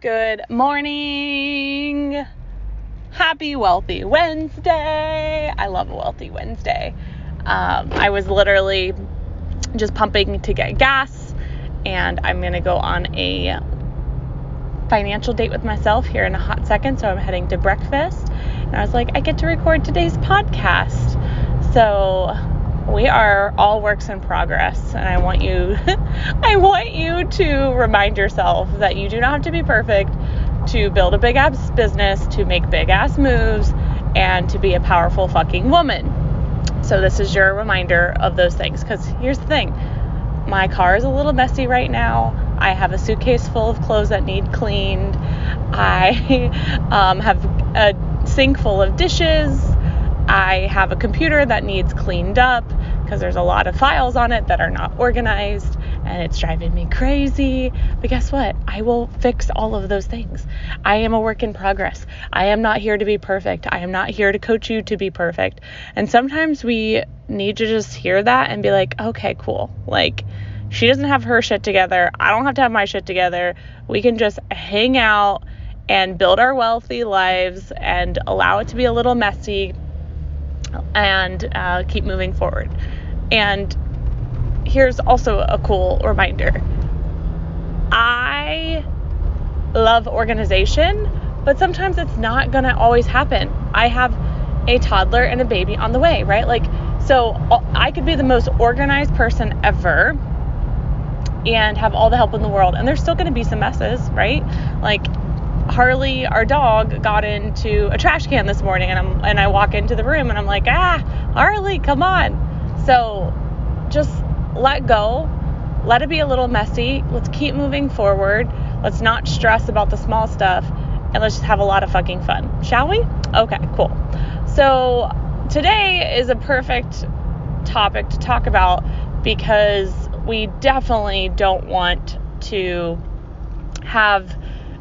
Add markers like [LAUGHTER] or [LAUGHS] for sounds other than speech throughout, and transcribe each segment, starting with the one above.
Good morning. Happy Wealthy Wednesday. I love a Wealthy Wednesday. Um, I was literally just pumping to get gas, and I'm going to go on a financial date with myself here in a hot second. So I'm heading to breakfast, and I was like, I get to record today's podcast. So we are all works in progress and I want you [LAUGHS] I want you to remind yourself that you do not have to be perfect to build a big ass business, to make big ass moves and to be a powerful fucking woman. So this is your reminder of those things cuz here's the thing. My car is a little messy right now. I have a suitcase full of clothes that need cleaned. I [LAUGHS] um, have a sink full of dishes. I have a computer that needs cleaned up because there's a lot of files on it that are not organized and it's driving me crazy. But guess what? I will fix all of those things. I am a work in progress. I am not here to be perfect. I am not here to coach you to be perfect. And sometimes we need to just hear that and be like, okay, cool. Like, she doesn't have her shit together. I don't have to have my shit together. We can just hang out and build our wealthy lives and allow it to be a little messy and uh, keep moving forward. And here's also a cool reminder I love organization, but sometimes it's not going to always happen. I have a toddler and a baby on the way, right? Like, so I could be the most organized person ever and have all the help in the world, and there's still going to be some messes, right? Like, Harley, our dog, got into a trash can this morning, and I'm and I walk into the room and I'm like, ah, Harley, come on. So just let go, let it be a little messy. Let's keep moving forward. Let's not stress about the small stuff, and let's just have a lot of fucking fun, shall we? Okay, cool. So today is a perfect topic to talk about because we definitely don't want to have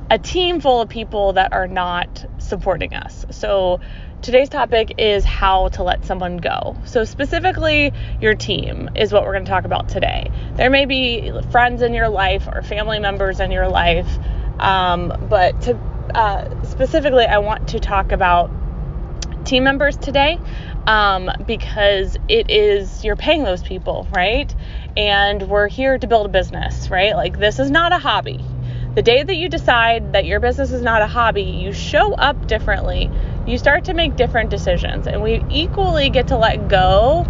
a team full of people that are not supporting us. So today's topic is how to let someone go. So, specifically, your team is what we're going to talk about today. There may be friends in your life or family members in your life, um, but to uh, specifically, I want to talk about team members today um, because it is, you're paying those people, right? And we're here to build a business, right? Like, this is not a hobby. The day that you decide that your business is not a hobby, you show up differently. You start to make different decisions. And we equally get to let go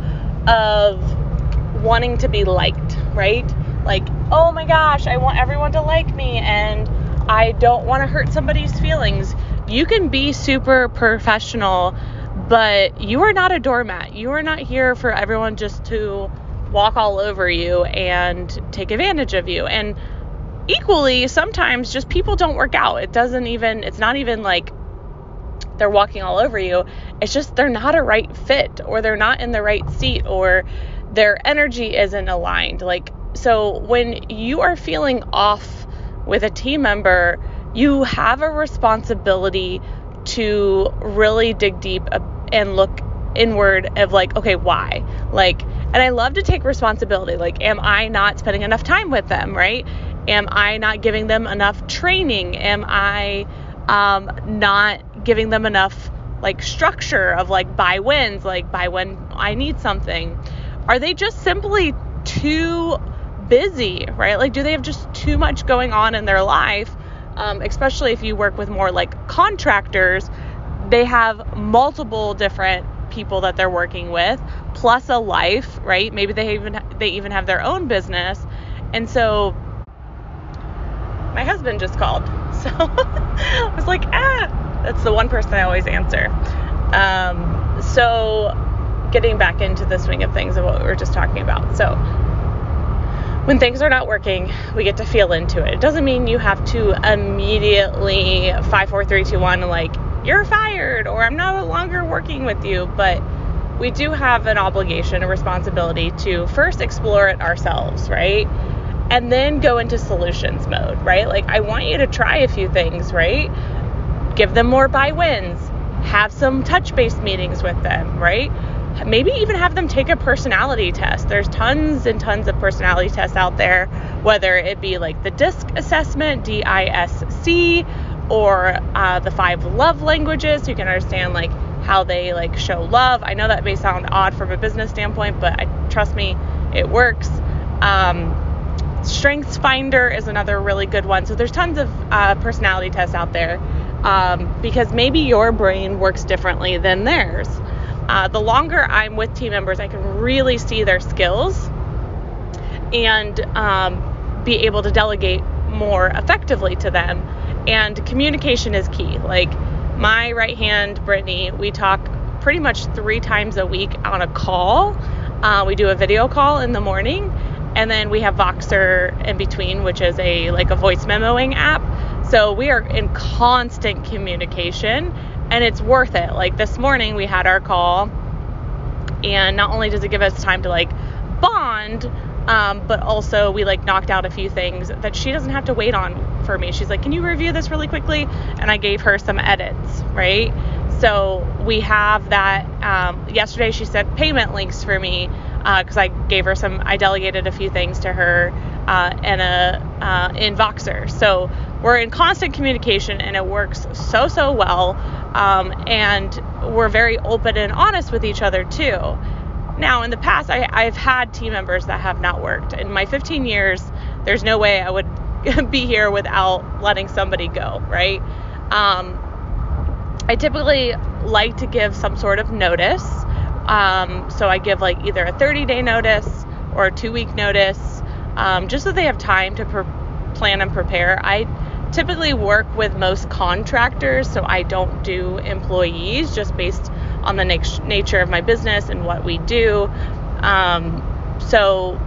of wanting to be liked, right? Like, oh my gosh, I want everyone to like me and I don't want to hurt somebody's feelings. You can be super professional, but you are not a doormat. You are not here for everyone just to walk all over you and take advantage of you. And equally, sometimes just people don't work out. It doesn't even, it's not even like they're walking all over you. It's just they're not a right fit or they're not in the right seat or their energy isn't aligned. Like, so when you are feeling off with a team member, you have a responsibility to really dig deep and look inward of like, okay, why? Like, and I love to take responsibility. Like, am I not spending enough time with them, right? Am I not giving them enough training? Am I um, not giving them enough like structure of like buy wins, like buy when I need something? Are they just simply too busy, right? Like, do they have just too much going on in their life? Um, especially if you work with more like contractors, they have multiple different people that they're working with plus a life right maybe they even they even have their own business and so my husband just called. [LAUGHS] So I was like, ah, that's the one person I always answer. Um, so getting back into the swing of things of what we were just talking about. So when things are not working, we get to feel into it. It doesn't mean you have to immediately five, four, three, two, one, like you're fired or I'm no longer working with you, but we do have an obligation, a responsibility to first explore it ourselves, right? And then go into solutions mode, right? Like, I want you to try a few things, right? Give them more buy wins, have some touch based meetings with them, right? Maybe even have them take a personality test. There's tons and tons of personality tests out there, whether it be like the DISC assessment, D I S C, or uh, the five love languages so you can understand like how they like show love i know that may sound odd from a business standpoint but I, trust me it works um, strengths finder is another really good one so there's tons of uh, personality tests out there um, because maybe your brain works differently than theirs uh, the longer i'm with team members i can really see their skills and um, be able to delegate more effectively to them and communication is key. Like my right hand, Brittany, we talk pretty much three times a week on a call. Uh, we do a video call in the morning, and then we have Voxer in between, which is a like a voice memoing app. So we are in constant communication, and it's worth it. Like this morning, we had our call, and not only does it give us time to like bond, um, but also we like knocked out a few things that she doesn't have to wait on for me. She's like, "Can you review this really quickly?" And I gave her some edits, right? So we have that. Um, yesterday she said payment links for me because uh, I gave her some. I delegated a few things to her uh, in a uh, in Voxer. So we're in constant communication and it works so so well. Um, and we're very open and honest with each other too. Now, in the past, I, I've had team members that have not worked. In my 15 years, there's no way I would [LAUGHS] be here without letting somebody go, right? Um, I typically like to give some sort of notice. Um, so I give like either a 30 day notice or a two week notice, um, just so they have time to pre- plan and prepare. I typically work with most contractors, so I don't do employees just based on the nat- nature of my business and what we do. Um, so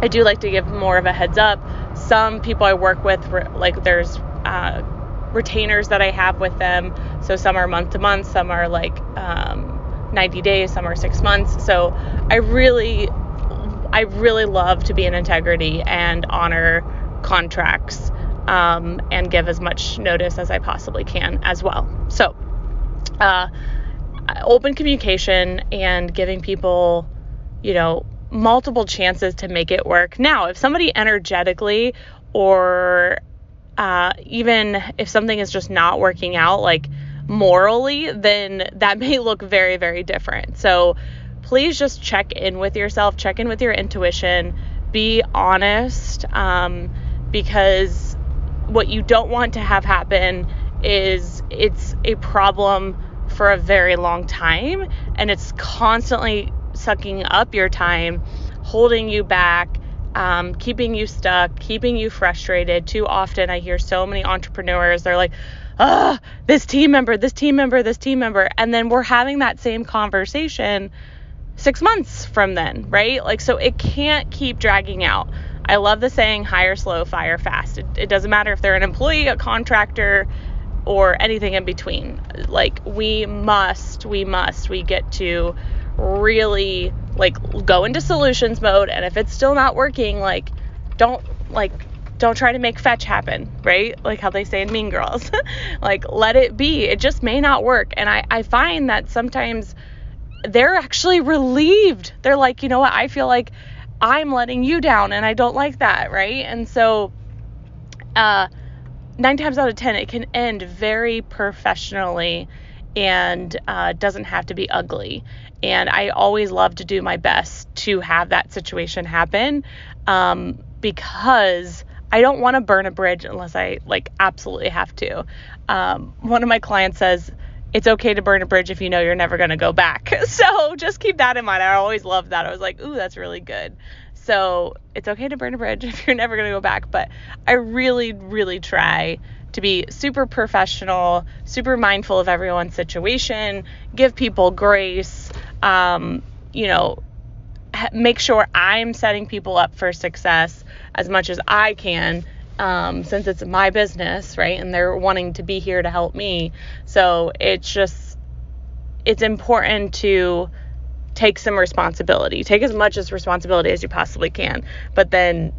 I do like to give more of a heads up. Some people I work with, like there's uh, retainers that I have with them. So some are month to month, some are like um, 90 days, some are six months. So I really, I really love to be in integrity and honor contracts um, and give as much notice as I possibly can as well. So, uh, open communication and giving people, you know, multiple chances to make it work. Now, if somebody energetically or uh, even if something is just not working out, like morally, then that [LAUGHS] may look very, very different. So please just check in with yourself, check in with your intuition, be honest, um, because what you don't want to have happen is it's a problem for a very long time and it's constantly sucking up your time, holding you back, um, keeping you stuck, keeping you frustrated. Too often, I hear so many entrepreneurs, they're like, oh, this team member, this team member, this team member. And then we're having that same conversation six months from then, right? Like, so it can't keep dragging out. I love the saying hire slow, fire fast. It, it doesn't matter if they're an employee, a contractor, or anything in between. Like, we must, we must, we get to really like go into solutions mode and if it's still not working like don't like don't try to make fetch happen right? Like how they say in mean girls. [LAUGHS] Like let it be. It just may not work. And i i find that sometimes they're actually relieved. They're like you know what? I feel like i'm letting you down and i don't like that right? And so uh nine times out of ten it can end very professionally and uh, doesn't have to be ugly. And I always love to do my best to have that situation happen um, because I don't want to burn a bridge unless I like absolutely have to. Um, one of my clients says, it's okay to burn a bridge if you know you're never going to go back. [LAUGHS] So just keep that in mind. I always loved that. I was like, ooh, that's really good. So it's okay to burn a bridge [LAUGHS] if you're never going to go back. But I really, really try to be super professional, super mindful of everyone's situation, give people grace, um, you know, make sure I'm setting people up for success as much as I can. Um, since it's my business, right? And they're wanting to be here to help me. So it's just, it's important to take some responsibility. Take as much as responsibility as you possibly can, but then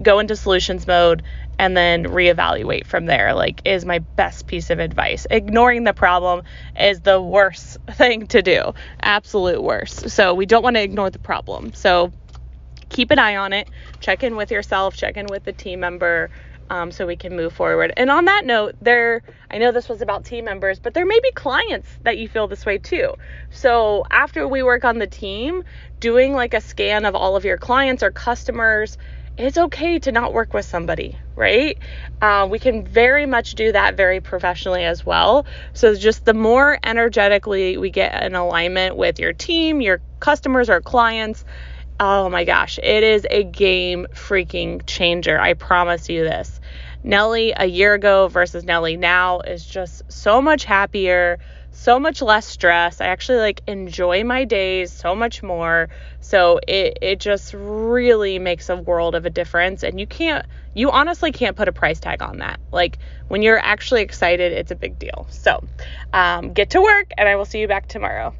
go into solutions mode and then reevaluate from there like is my best piece of advice. Ignoring the problem is the worst [LAUGHS] thing to do. Absolute worst. So we don't want to ignore the problem. So keep an eye on it. Check in with yourself check in with the team member um, so we can move forward. And on that note, there, I know this was about team members, but there may be clients that you feel this way too. So after we work on the team, doing like a scan of all of your clients or customers, it's okay to not work with somebody, right? Uh, we can very much do that very professionally as well. So, just the more energetically we get in alignment with your team, your customers, or clients, oh my gosh, it is a game freaking changer. I promise you this. Nellie a year ago versus Nellie now is just so much happier, so much less stress. I actually like enjoy my days so much more. So it it just really makes a world of a difference and you can't you honestly can't put a price tag on that. Like when you're actually excited, it's a big deal. So um, get to work and I will see you back tomorrow.